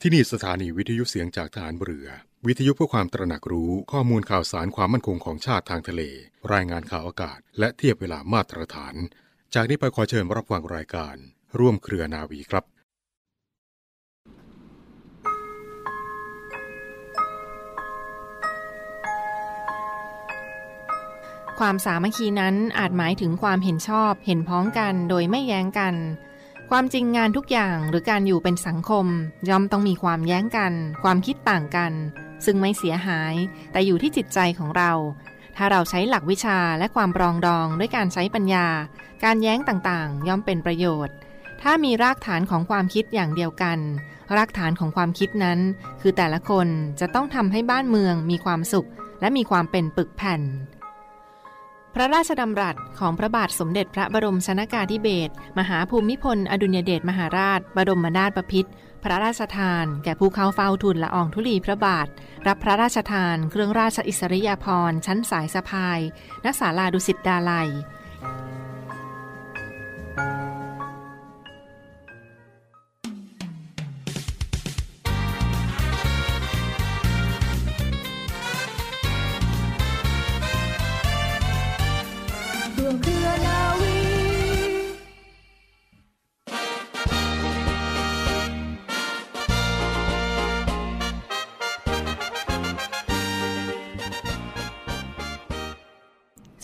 ที่นี่สถานีวิทยุเสียงจากฐานเรือ วิทยุเพื่อความตระหนักรู้ข้อมูลข่าวสารความมั่นคงของชาติทางทะเล รายงานข่าวอากาศ และเทียบเวลามาตรฐาน จากนี้ไปขอเชิญรับฟังรายการ ร่วมเครือนาวีครับความสามัคคีนั้นอาจหมายถึงความเห็นชอบ เห็นพ้องกันโดยไม่แย้งกัน ความจริงงานทุกอย่างหรือการอยู่เป็นสังคม ย่อมต้องมีความแย้งกัน ความคิดต่างกัน ซึ่งไม่เสียหาย แต่อยู่ที่จิตใจของเรา ถ้าเราใช้หลักวิชาและความปรองดองด้วยการใช้ปัญญา การแย้งต่างๆ ย่อมเป็นประโยชน์ ถ้ามีรากฐานของความคิดอย่างเดียวกัน รากฐานของความคิดนั้น คือแต่ละคนจะต้องทำให้บ้านเมืองมีความสุข และมีความเป็นปึกแผ่น พระราชดำรัสของพระบาทสมเด็จพระบรมชนากาธิเบศรมหาภูมิพล อดุญเดชมหาราช บรมนาถบพิตรพระราชทาน แก่ผู้เข้าเฝ้าทูลละอองธุลีพระบาท รับพระราชทาน เครื่องราชอิสริยาภรณ์ชั้นสายสะพายณศาลาดุสิตดาลัยร่ว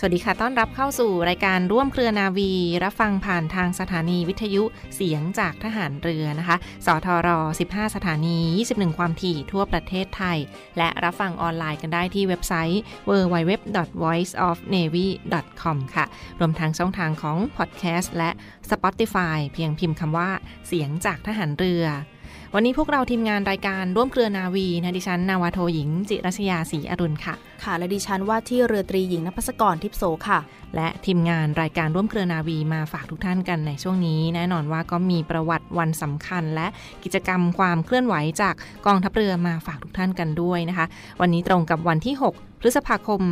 สวัสดีค่ะ ต้อนรับเข้าสู่รายการร่วมเครือนาวี รับฟังผ่านทางสถานีวิทยุเสียงจากทหารเรือนะคะ สทร 15 สถานี 21 ความถี่ทั่วประเทศไทย และรับฟังออนไลน์กันได้ที่เว็บไซต์ www.voiceofnavy.com ค่ะ รวมทั้งช่องทางของพอดแคสต์และ Spotify เพียงพิมพ์คำว่าเสียงจากทหารเรือวันนี้พวกเราทีมงานรายการร่วมเครือนาวีนะดิฉันนาวาโทหญิง จิรัชยาศรีอรุณค่ะ ค่ะ และดิฉันว่าที่เรือตรีหญิงนภัสกรทิพโสค่ะ และทีมงานรายการร่วมเครือนาวีมาฝากทุกท่านกันในช่วงนี้ แน่นอนว่าก็มีประวัติวันสำคัญ และกิจกรรมความเคลื่อนไหวจากกองทัพเรือมาฝากทุกท่านกันด้วยนะคะ วันนี้ตรงกับวันที่ 6พฤษภาคม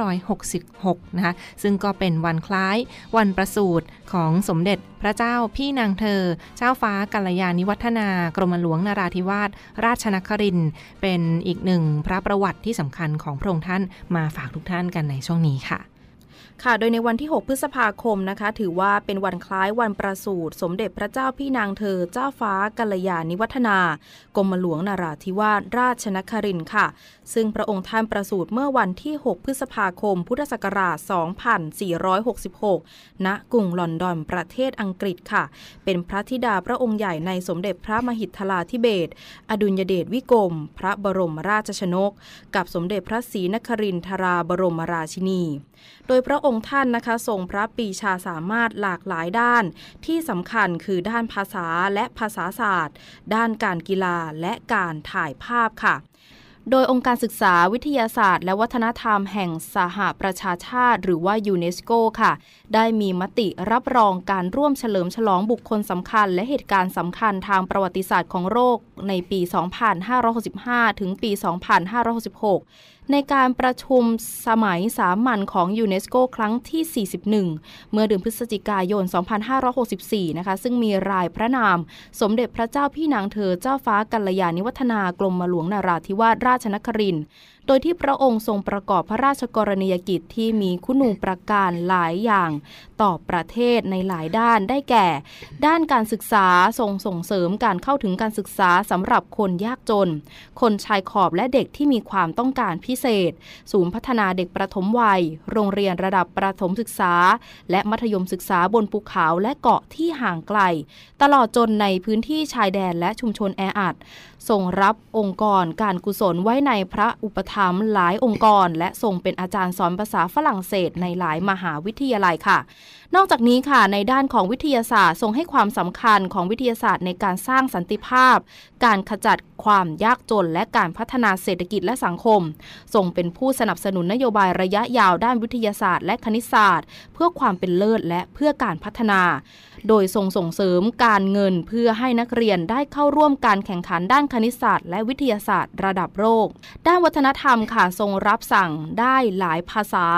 2566 นะคะ ซึ่งก็เป็นวันคล้ายวันประสูติของสมเด็จพระเจ้าพี่นางเธอ เจ้าฟ้ากัลยาณิวัฒนากรมหลวงนาราธิวาสราชนคริน เป็นอีกหนึ่งพระประวัติที่สำคัญของพระองค์ท่านมาฝากทุกท่านกันในช่วงนี้ค่ะค่ะ โดยในวันที่ 6 พฤษภาคมนะคะ ถือว่าเป็นวันคล้ายวันประสูติสมเด็จพระเจ้าพี่นางเธอ เจ้าฟ้ากัลยาณิวัฒนา กรมหลวงนาราธิวาสราชนครินค่ะซึ่งพระองค์ท่านประสูติเมื่อวันที่ 6 พฤษภาคม พุทธศักราช 2466 ณ กรุงลอนดอน ประเทศอังกฤษค่ะ เป็นพระธิดาพระองค์ใหญ่ในสมเด็จพระมหิทลาธิเบศอดุลยเดชวิกรม พระบรมราชชนก กับสมเด็จพระศรีนครินทราบรมราชินี โดยพระองค์ท่านนะคะทรงพระปีชาสามารถหลากหลายด้าน ที่สำคัญคือด้านภาษาและภาษาศาสตร์ ด้านการกีฬาและการถ่ายภาพค่ะ โดยองค์การศึกษาวิทยาศาสตร์ และวัฒนธรรมแห่งสหประชาชาติ หรือว่ายูเนสโกค่ะ ได้มีมติรับรองการร่วมเฉลิมฉลองบุคคลสำคัญ และเหตุการณ์สำคัญทางประวัติศาสตร์ของโรคในปี 2565 ถึงปี 2566 ในการประชุมสมัยสามัญของยูเนสโกครั้งที่ 41 เมื่อเดือนพฤศจิกายน 2564 นะคะ ซึ่งมีรายพระนาม สมเด็จพระเจ้าพี่นางเธอเจ้าฟ้ากัลยาณิวัฒนากรมหลวงนาราธิวาสราชนครินทร์โดยที่พระองค์ทรงประกอบพระราชกรณียกิจที่มีคุณูปการหลายอย่าง ต่อประเทศในหลายด้านได้แก่ ด้านการศึกษาทรงส่งเสริมการเข้าถึงการศึกษาสำหรับคนยากจน คนชายขอบและเด็กที่มีความต้องการพิเศษ ศูนย์พัฒนาเด็กประถมวัย โรงเรียนระดับประถมศึกษา และมัธยมศึกษาบนภูเขาและเกาะที่ห่างไกล ตลอดจนในพื้นที่ชายแดนและชุมชนแออัด ทรงรับองค์กรการกุศลไว้ในพระอุปถัมภ์หลายองค์กร และทรงเป็นอาจารย์สอนภาษาฝรั่งเศสในหลายมหาวิทยาลัยค่ะ นอกจากนี้ค่ะในด้านของวิทยาศาสตร์ทรงให้ความสำคัญของวิทยาศาสตร์ในการสร้างสันติภาพ การขจัดความยากจน และการพัฒนาเศรษฐกิจและสังคมทรงเป็นผู้สนับสนุนนโยบายระยะยาวด้านวิทยาศาสตร์ และคณิตศาสตร์ เพื่อความเป็นเลิศและเพื่อการพัฒนา โดยทรงส่งเสริมการเงินเพื่อให้นักเรียนได้เข้าร่วมการแข่งขันด้านคณิตศาสตร์ และวิทยาศาสตร์ ระดับโลก ด้านวัฒนธรรมค่ะทรงรับสั่งได้หลายภาษา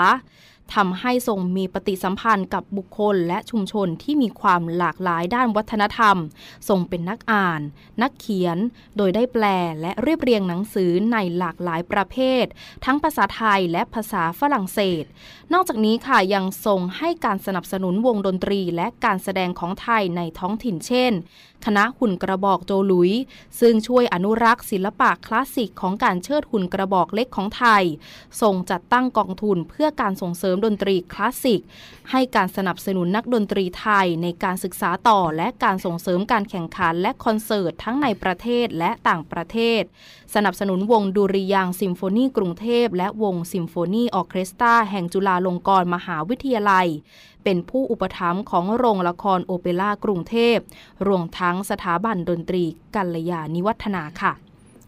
ทำให้ทรงมีปฏิสัมพันธ์กับบุคคลและชุมชนที่มีความหลากหลายด้านวัฒนธรรม ทรงเป็นนักอ่าน นักเขียน โดยได้แปลและเรียบเรียงหนังสือในหลากหลายประเภท ทั้งภาษาไทยและภาษาฝรั่งเศส นอกจากนี้ค่ะยังทรงให้การสนับสนุนวงดนตรีและการแสดงของไทยในท้องถิ่นเช่น คณะหุ่นกระบอกโจหลุยส์ ซึ่งช่วยอนุรักษ์ศิลปะคลาสสิกของการเชิดหุ่นกระบอกเล็กของไทย ทรงจัดตั้งกองทุนเพื่อการส่งเสริมดนตรีคลาสสิก ให้การสนับสนุนนักดนตรีไทยในการศึกษาต่อและการส่งเสริมการแข่งขันและคอนเสิร์ตทั้งในประเทศและต่างประเทศ สนับสนุนวงดุริยางค์ซิมโฟนีกรุงเทพและวงซิมโฟนีออเคสตราแห่งจุฬาลงกรณ์มหาวิทยาลัย เป็นผู้อุปถัมภ์ของโรงละครโอเปร่ากรุงเทพรวมทั้งสถาบันดนตรีกัลยาณิวัฒนาค่ะ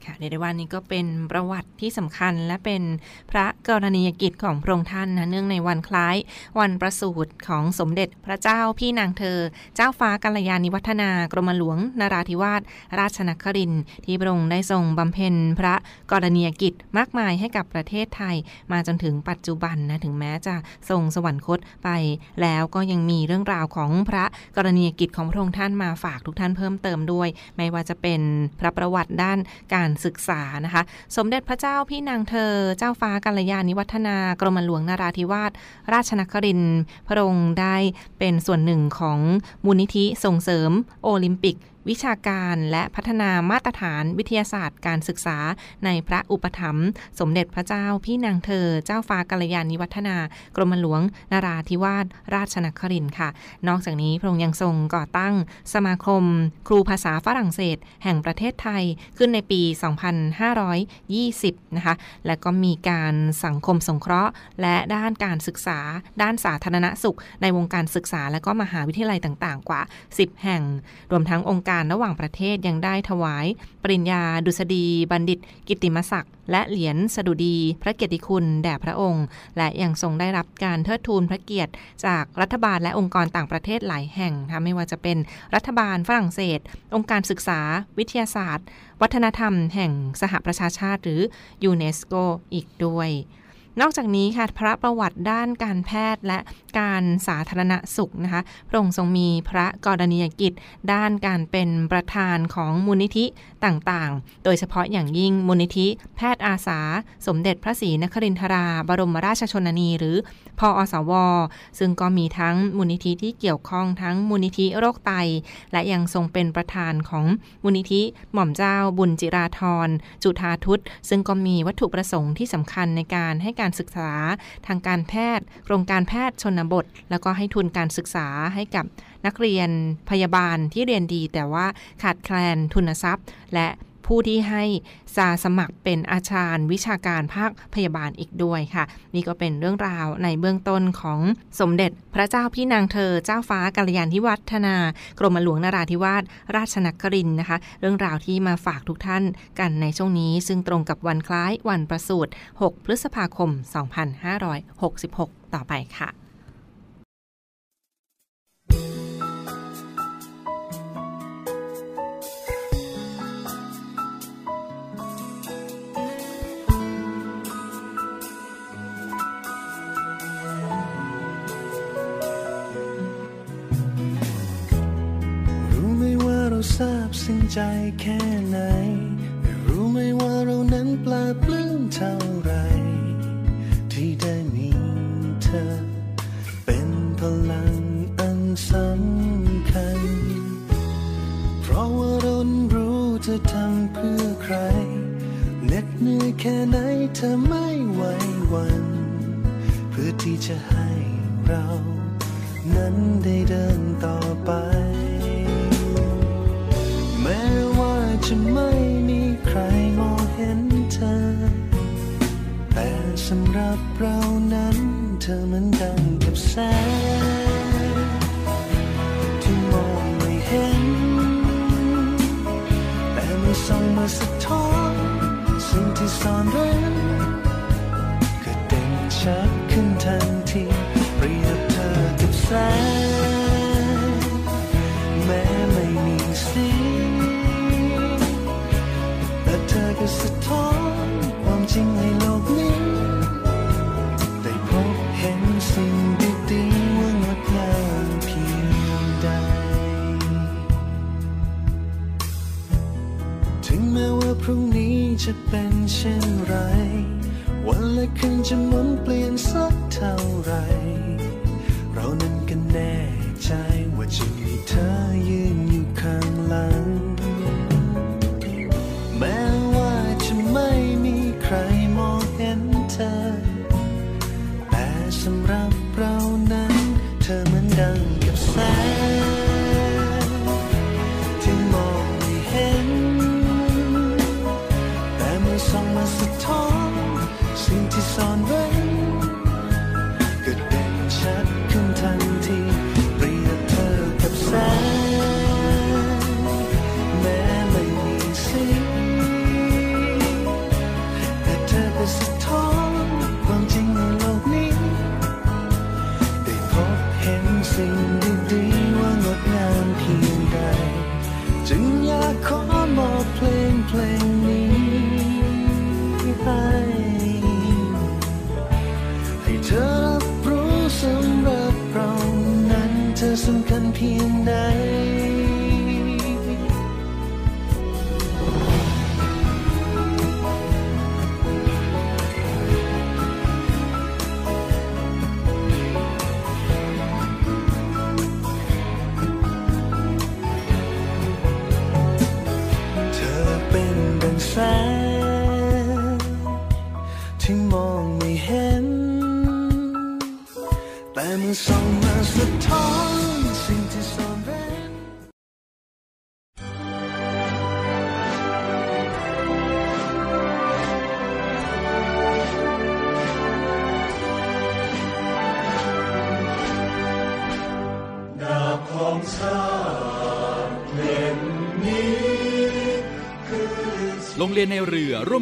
ค่ะเรียกได้ว่านี่ก็เป็นประวัติที่สำคัญและเป็นพระกรณียกิจของพระองค์ท่านนะเนื่องในวันคล้าย วันประสูติของสมเด็จพระเจ้าพี่นางเธอ เจ้าฟ้ากัลยาณิวัฒนากรมหลวงนราธิวาสราชนครินทร์ที่พระองค์ได้ทรงบำเพ็ญพระกรณียกิจมากมายให้กับประเทศไทย มาจนถึงปัจจุบันนะถึงแม้จะทรงสวรรคตไป แล้วก็ยังมีเรื่องราวของพระกรณียกิจของพระองค์ท่านมาฝากทุกท่านเพิ่มเติมด้วย ไม่ว่าจะเป็นพระประวัติด้านการศึกษานะคะ สมเด็จพระเจ้าพี่นางเธอ เจ้าฟ้ากัลยาณิวัฒนากรมหลวงนาราธิวาสราชนครินทร์พระองค์ได้เป็นส่วนหนึ่งของมูลนิธิส่งเสริมโอลิมปิก วิชาการและพัฒนามาตรฐานวิทยาศาสตร์การศึกษาในพระอุปถัมภ์สมเด็จพระเจ้าพี่นางเธอ เจ้าฟ้ากัลยาณิวัฒนากรมหลวงนาราธิวาสราชนครินทร์ค่ะ นอกจากนี้พระองค์ยังทรงก่อตั้งสมาคม ครูภาษาฝรั่งเศส แห่งประเทศไทยขึ้นในปี 2520 นะคะ และก็มีการสังคมสงเคราะห์ และด้านการศึกษา ด้านสาธารณสุข ในวงการศึกษาและก็มหาวิทยาลัยต่าง ๆ กว่า 10 แห่ง รวมทั้งองค์การระหว่างประเทศยังได้ถวาย ปริญญา ดุษฎี บัณฑิต กิตติมศักดิ์และเหรียญสดุดี พระเกียรติคุณแด่พระองค์ และยังทรงได้รับการเทิดทูนพระเกียรติ จากรัฐบาลและองค์กรต่างประเทศหลายแห่งนะไม่ว่าจะเป็นรัฐบาลฝรั่งเศส องค์การศึกษา วิทยาศาสตร์ วัฒนธรรม แห่งสหประชาชาติ หรือยูเนสโกอีกด้วย นอกจากนี้ค่ะพระประวัติด้านการแพทย์และการสาธารณสุขนะคะพระองค์ทรงมีพระกรณียกิจ ด้านการเป็นประธานของมูลนิธิต่างๆ โดยเฉพาะอย่างยิ่งมูลนิธิ แพทย์อาสา สมเด็จพระศรีนครินทรา บรมราชชนนี หรือพออสว ซึ่งก็มีทั้งมูลนิธิที่เกี่ยวข้องทั้งมูลนิธิโรคไต และยังทรงเป็นประธานของมูลนิธิหม่อมเจ้าบุญจิราธรจุธาทุตซึ่งก็มีวัตถุประสงค์ที่สำคัญในการให้การการศึกษา ทางการแพทย์ โครงการแพทย์ชนบท แล้วก็ให้ทุนการศึกษาให้กับนักเรียนพยาบาลที่เรียนดี แต่ว่าขาดแคลนทุนทรัพย์ และ ผู้ที่ให้สาสมัครเป็นอาจารย์วิชาการภาคพยาบาลอีกด้วยค่ะ นี่ก็เป็นเรื่องราวในเบื้องต้นของสมเด็จพระเจ้าพี่นางเธอเจ้าฟ้ากัลยาณิวัฒนากรมหลวงนาราธิวาสราชนครินนะคะ เรื่องราวที่มาฝากทุกท่านกันในช่วงนี้ ซึ่งตรงกับวันคล้ายวันประสูติ 6 พฤษภาคม 2566 ต่อไปค่ะ ใจแค่ไหน รู้ไหมว่าเรานั้นปลาปลื้มเท่าไร ที่ได้มีเธอ เป็นพลังอันสำคัญ เพราะว่าเรานั้นรู้จะทำเพื่อใครเหน็ดเหนื่อยแค่ไหนเธอไม่ไหววัน เพื่อที่จะให้เรา นั้นได้เดินต่อไป แม้ว่าจะไม่มีใครมองเห็นเธอ แต่สำหรับเรานั้นเธอเหมือนดังกับแสงที่มองไม่เห็น แต่มันส่องมาสะท้อนสิ่งที่ซ่อนเร้นก็เด่นชัดขึ้นทันทีเปรียบเธอกับแสง เช่นไร วันและคืนจะหมุนเปลี่ยน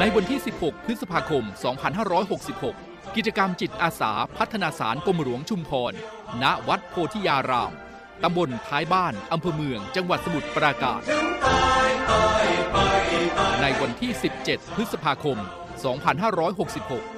ในวันที่ 16 พฤษภาคม 2566 กิจกรรมจิตอาสาพัฒนาสารกรมหลวงชุมพร ณ วัดโพธิยาราม ตำบลท้ายบ้าน อำเภอเมือง จังหวัดสมุทรปราการ ในวันที่ 17 พฤษภาคม 2566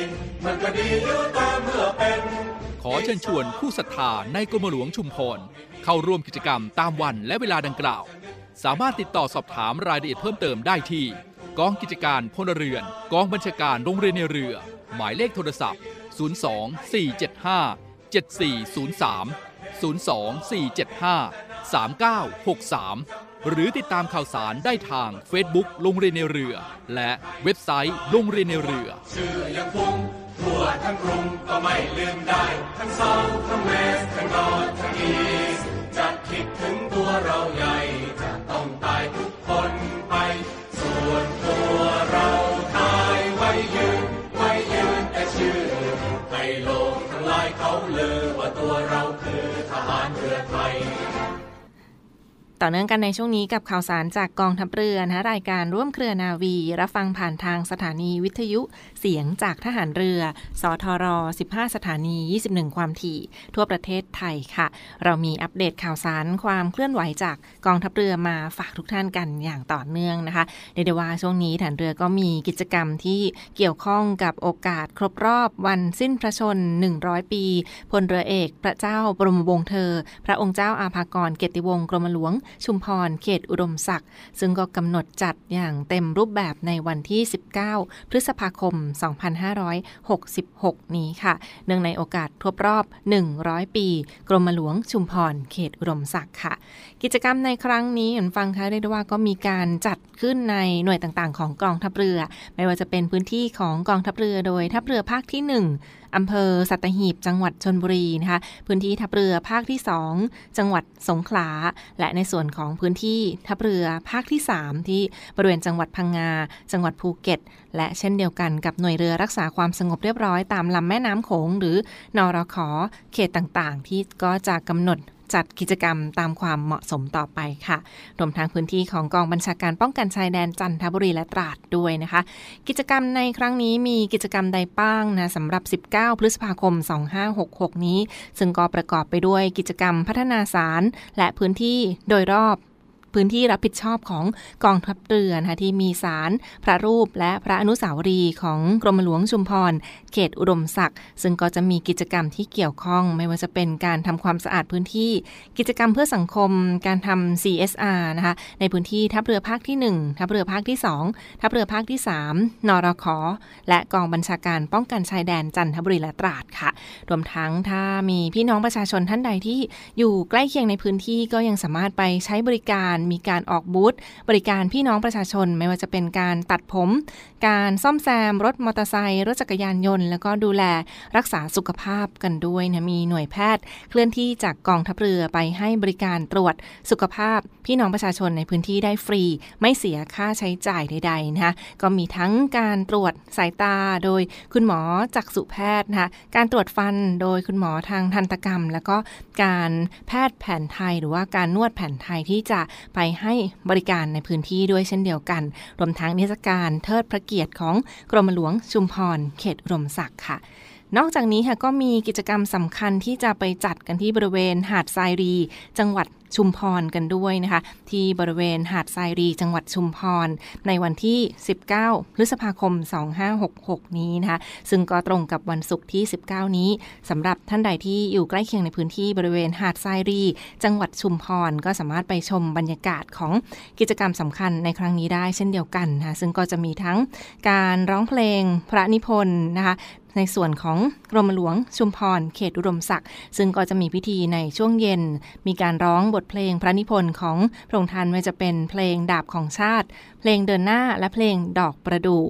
ขอเชิญชวนผู้ศรัทธาในกรมหลวงชุมพร เข้าร่วมกิจกรรมตามวันและเวลาดังกล่าว สามารถติดต่อสอบถามรายละเอียดเพิ่มเติมได้ที่ กองกิจการพลเรือน กองบัญชาการโรงเรียนในเรือ หมายเลขโทรศัพท์ 02 475 7403 02 475 3963 หรือติดตามข่าวสารได้ทาง Facebook โรงเรียนในเรือ และเว็บไซต์โรงเรียนในเรือ ทั่วทั้งกรุงก็ไม่ลืมได้ ทั้งเซาทั้งเวสทั้งนอทั้งอีสจะคิดถึงตัวเราใหญ่จะต้อง ต่อเนื่องกันในช่วงนี้กับข่าวสารจากกองทัพเรือนะรายการร่วมเครือนาวี รับฟังผ่านทางสถานีวิทยุเสียงจากทหารเรือ สทร 15 สถานี 21 ความถี่ ทั่วประเทศไทยค่ะ เรามีอัปเดตข่าวสารความเคลื่อนไหวจากกองทัพเรือมาฝากทุกท่านกันอย่างต่อเนื่องนะคะเรียกได้ว่าช่วงนี้ฐานเรือก็มีกิจกรรมที่เกี่ยวข้องกับโอกาสครบรอบวันสิ้นพระชน 100 ปีพลเรือเอก พระเจ้าบรมวงศ์เธอ พระองค์เจ้าอาภากรเกติวงศ์กรมหลวงชุมพรเขตอุดมศักดิ์ซึ่งก็กำหนดจัดอย่างเต็มรูปแบบในวันที่ 19 พฤษภาคม 2566 นี้ค่ะ เนื่องในโอกาสทบรอบ 100 ปี กรมหลวงชุมพรเขตอุดมศักดิ์ค่ะ กิจกรรมในครั้งนี้เห็นฟังคะเรียกได้ว่าก็มีการจัดขึ้นในหน่วยต่างๆ ของกองทัพเรือ ไม่ว่าจะเป็นพื้นที่ของกองทัพเรือโดยทัพเรือภาคที่ 1 อำเภอสัตหีบ จังหวัดชนบุรีนะคะ พื้นที่ทัพเรือภาคที่ 2 จังหวัดสงขลา และในส่วนของพื้นที่ทัพเรือภาคที่ 3 ที่บริเวณจังหวัดพังงา จังหวัดภูเก็ต และเช่นเดียวกันกับหน่วยเรือรักษาความสงบเรียบร้อยตามลำแม่น้ำโขงหรือนอรขอเขตต่างๆ ที่ก็จะกำหนด จัดกิจกรรมตามความเหมาะสมต่อไปค่ะ รวมทั้งพื้นที่ของกองบัญชาการป้องกันชายแดนจันทบุรีและตราดด้วยนะคะ กิจกรรมในครั้งนี้มีกิจกรรมใดบ้างนะสำหรับ 19 พฤษภาคม 2566 นี้ ซึ่งก็ประกอบไปด้วยกิจกรรมพัฒนาสารและพื้นที่โดยรอบ พื้นที่รับผิดชอบของกองทัพเรือนะคะที่มีสารพระรูปและพระอนุสาวรีย์ของกรมหลวงชุมพร เขตอุดมศักดิ์ซึ่งก็จะมีกิจกรรมที่เกี่ยวข้อง ไม่ว่าจะเป็นการทำความสะอาดพื้นที่ กิจกรรมเพื่อสังคม การทำ CSR นะคะในพื้นที่ทัพเรือภาคที่ 1 ทัพเรือภาคที่ 2 ทัพเรือภาคที่ 3 นรคและกองบัญชาการป้องกันชายแดนจันทบุรีและตราดค่ะ รวมทั้งถ้ามีพี่น้องประชาชนท่านใดที่อยู่ใกล้เคียงในพื้นที่ก็ยังสามารถไปใช้บริการมีการออกบูธบริการพี่น้องประชาชน ไม่ว่าจะเป็นการตัดผม การซ่อมแซม รถมอเตอร์ไซค์รถจักรยานยนต์ แล้วก็ดูแลรักษาสุขภาพกันด้วยนะมีหน่วยแพทย์ เคลื่อนที่จากกองทัพเรือไปให้บริการตรวจสุขภาพพี่น้องประชาชนในพื้นที่ได้ฟรี ไม่เสียค่าใช้จ่ายใดๆนะคะก็มีทั้งการตรวจสายตาโดยคุณหมอจักษุแพทย์นะคะการตรวจฟันโดยคุณหมอทางทันตกรรม แล้วก็การแพทย์แผนไทยหรือว่าการนวดแผนไทยที่จะไปให้บริการในพื้นที่ด้วยเช่นเดียวกัน รวมทั้งนิทรรศการเทิดพระเกียรติของกรมหลวงชุมพร เขตรมศักดิ์ค่ะนอกจากนี้ค่ะก็มีกิจกรรมสำคัญที่จะไปจัดกันที่บริเวณหาดทรายรี จังหวัด ชุมพรกันด้วยนะคะ ที่บริเวณหาดทรายรีจังหวัดชุมพร ในวันที่ 19 พฤษภาคม 2566 นี้นะคะ ซึ่งก็ตรงกับวันศุกร์ที่ 19 นี้สำหรับท่านใดที่อยู่ใกล้เคียงในพื้นที่บริเวณหาดทรายรี จังหวัดชุมพร ก็สามารถไปชมบรรยากาศของกิจกรรมสำคัญในครั้งนี้ได้เช่นเดียวกันนะคะซึ่งก็จะมีทั้งการร้องเพลงพระนิพนธ์นะคะ ในส่วนของกรมหลวงชุมพร เขตอุดมศักดิ์ซึ่งก็จะมีพิธีในช่วงเย็น มีการร้องบทเพลงพระนิพนธ์ของพระองค์ท่านไม่จะเป็นเพลงดาบของชาติ เพลงเดินหน้าและเพลงดอกประดู่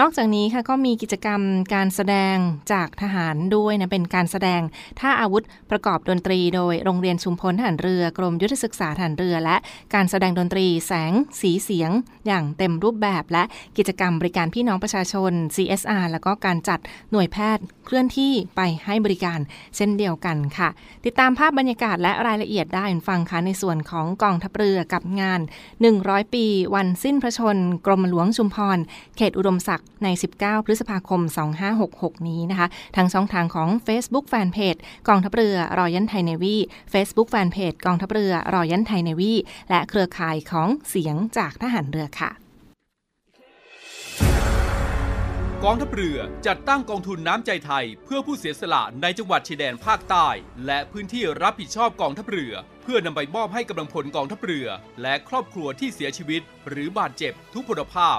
นอกจากนี้ค่ะก็มีกิจกรรมการแสดงจากทหารด้วยนะเป็นการแสดงท่าอาวุธประกอบดนตรี โดยโรงเรียนชุมพลทหารเรือกรมยุทธศึกษาทหารเรือ และการแสดงดนตรีแสงสีเสียง อย่างเต็มรูปแบบและกิจกรรมบริการพี่น้องประชาชน CSR แล้วก็การจัดหน่วยแพทย์เคลื่อนที่ไปให้บริการเช่นเดียวกันค่ะ ติดตามภาพบรรยากาศและรายละเอียดได้ฟังค่ะในส่วนของกองทัพเรือกับงาน 100 ปี วันสิ้นพระชน กรมหลวงชุมพร เขตอุดมศักดิ์ใน 19 พฤษภาคม 2566 นี้นะคะ ทางช่องทางของ Facebook Fanpage กองทัพเรือรอยันไทยเนวี Facebook Fanpage กองทัพเรือรอยันไทยเนวี และเครือข่ายของเสียงจากทหารเรือค่ะ กองทัพเรือจัดตั้งกองทุนน้ำใจไทย เพื่อผู้เสียสละในจังหวัดชายแดนภาคใต้ และพื้นที่รับผิดชอบกองทัพเรือเพื่อนำไปมอบให้กำลังพลกองทัพเรือ และครอบครัวที่เสียชีวิต หรือบาดเจ็บทุกพลภาพ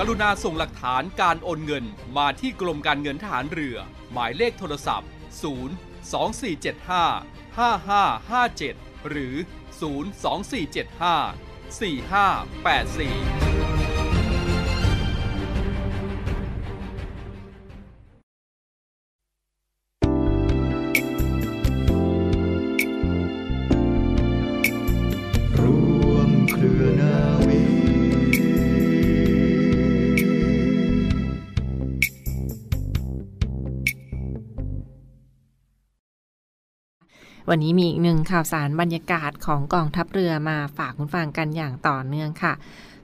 กรุณาส่งหลักฐานการโอนเงินมาที่กรมการเงินทหารเรือ หมายเลขโทรศัพท์ 0 2475 5557 หรือ 02475 4584 วันนี้มีอีกหนึ่งข่าวสารบรรยากาศของกองทัพเรือมาฝากคุณฟังกันอย่างต่อเนื่องค่ะ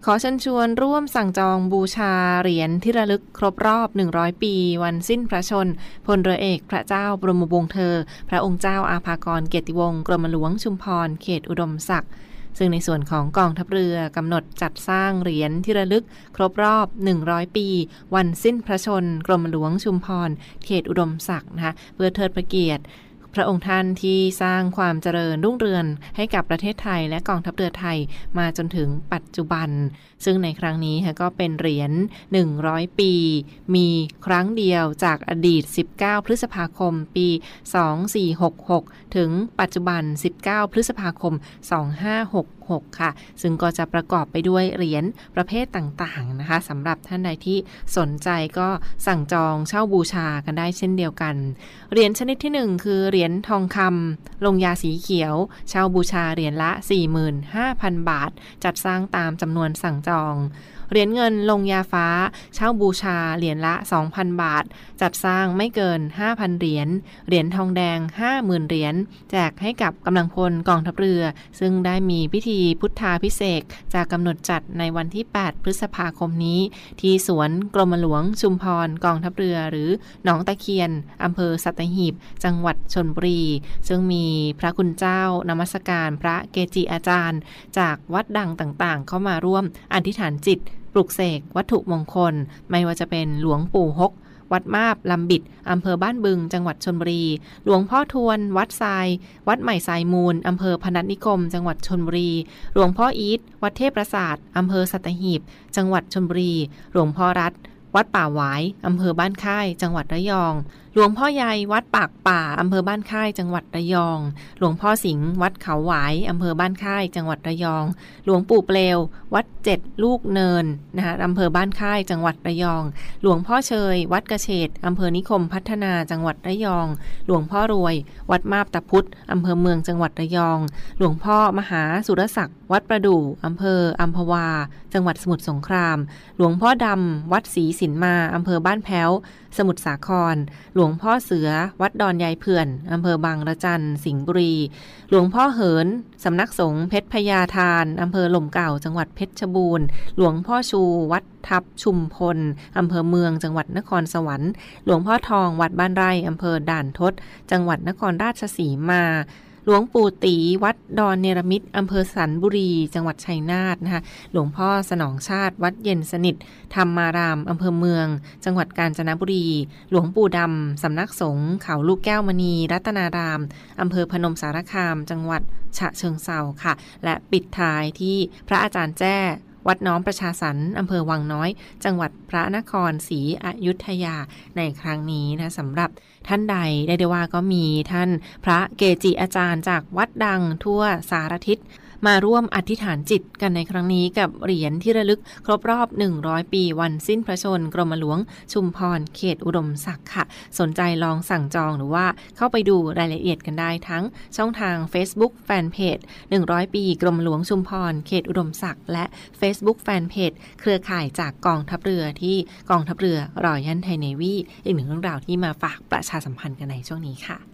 ขอเชิญชวนร่วมสั่งจองบูชาเหรียญที่ระลึกครบรอบ 100 ปี วันสิ้นพระชน พลเรือเอกพระเจ้าบรมวงศ์เธอ พระองค์เจ้าอาภากรเกียรติวงศ์กรมหลวงชุมพรเขตอุดมศักดิ์ซึ่งในส่วนของกองทัพเรือกำหนดจัดสร้างเหรียญที่ระลึกครบรอบ 100 ปี วันสิ้นพระชน กรมหลวงชุมพร เขตอุดมศักดิ์นะคะเพื่อเทิดพระเกียรติ พระองค์ท่านที่สร้างความเจริญรุ่งเรืองให้กับประเทศไทยและกองทัพเรือไทยมาจนถึงปัจจุบัน ซึ่งในครั้งนี้ก็เป็นเหรียญ 100 ปี มีครั้งเดียวจากอดีต 19 พฤษภาคม ปี 2466 ถึงปัจจุบัน 19 พฤษภาคม 2566 6 ค่ะ ซึ่งก็จะประกอบไปด้วยเหรียญประเภทต่างๆนะคะสำหรับท่านใดที่สนใจก็สั่งจองเช่าบูชากันได้เช่นเดียวกัน เหรียญชนิดที่ 1 คือเหรียญทองคำลงยาสีเขียว เช่าบูชาเหรียญละ 45,000 บาท จัดสร้างตามจำนวนสั่งจองเหรียญเงินลงยาฟ้า เช่าบูชาเหรียญละ 2,000 บาท จัดสร้างไม่เกิน 5,000 เหรียญ เหรียญทองแดง 50,000 เหรียญ แจกให้กับกำลังพลกองทัพเรือ ซึ่งได้มีพิธีพุทธาพิเศษจากกำหนดจัดในวันที่ 8 พฤษภาคมนี้ ที่สวนกรมหลวงชุมพรกองทัพเรือหรือหนองตะเคียนอำเภอสัตหีบ จังหวัดชนบุรี ซึ่งมีพระคุณเจ้านมัสการพระเกจิอาจารย์ จากวัดดังต่างๆ เข้ามาร่วมอธิษฐานจิต ปลุกเสกวัตถุมงคล ไม่ว่าจะเป็นหลวงปู่ฮก วัดมาบลำบิดอำเภอบ้านบึง จังหวัดชนบุรี หลวงพ่อทวน วัดทราย วัดใหม่ทรายมูลอำเภอพนัสนิคม จังหวัดชนบุรี หลวงพ่ออีทวัดเทพประสาทอำเภอสัตหีบ จังหวัดชนบุรี หลวงพ่อรัฐวัดป่าหวายอำเภอบ้านค่าย จังหวัดระยอง หลวงพ่อใหญ่วัดปากป่าอำเภอบ้านค่ายจังหวัดระยอง หลวงพ่อสิงห์วัดเขาหวายอำเภอบ้านค่ายจังหวัดระยอง หลวงปู่เปลว วัดเจ็ดลูกเนินนะคะอำเภอบ้านค่ายจังหวัดระยอง หลวงพ่อเชย วัดกระเฉดอำเภอนิคมพัฒนาจังหวัดระยอง หลวงพ่อรวย วัดมาบตะพุธอำเภอเมืองจังหวัดระยอง หลวงพ่อมหาสุรศักดิ์วัดประดู่อำเภออัมพวา จังหวัดสมุทรสงคราม หลวงพ่อดำวัดศรีสินมาอำเภอบ้านแพ้ว สมุทรสาครหลวหลวงพ่อเสือ วัดดอนยายเพื่อนอำเภอบางระจันสิงห์บุรี หลวงพ่อเหิน สำนักสงฆ์เพชรพญาทานอำเภอหล่มเก่าจังหวัดเพชรบูรณ์ หลวงพ่อชู วัดทับชุมพลอำเภอเมืองจังหวัดนครสวรรค์ หลวงพ่อทองวัดบ้านไร่อำเภอด่านทศ จังหวัดนครราชสีมา หลวงปู่ตีวัดดอนเนรมิตอำเภอสันบุรี จังหวัดชัยนาทนะคะหลวงพ่อสนองชาติ วัดเย็นสนิทธรรมารามอำเภอเมือง จังหวัดกาญจนบุรี หลวงปู่ดำสำนักสงฆ์เขาลูกแก้วมณี รัตนารามอำเภอพนมสารคาม จังหวัดฉะเชิงเซาค่ะ และปิดท้ายที่พระอาจารย์แจ้ วัดน้อมประชาสรรค์อำเภอวังน้อย จังหวัดพระนครศรีอยุธยาในครั้งนี้นะสำหรับท่านใดได้ได้ว่าก็มีท่านพระเกจิอาจารย์จากวัดดังทั่วสารทิศ มาร่วมอธิษฐานจิตกันในครั้งนี้กับเหรียญที่ระลึกครบรอบ 100 ปีวันสิ้นพระชน กรมหลวง ชุมพร เขตอุดมศักดิ์ค่ะ สนใจลองสั่งจองหรือว่าเข้าไปดูรายละเอียดกันได้ทั้งช่องทาง Facebook Fanpage 100 ปี กรมหลวงชุมพร เขตอุดมศักดิ์และ Facebook Fanpage เครือข่ายจากกองทัพเรือที่กองทัพเรือรอยันไทยเนวีอีกหนึ่งเรื่องราวที่มาฝากประชาสัมพันธ์กันในช่วงนี้ค่ะ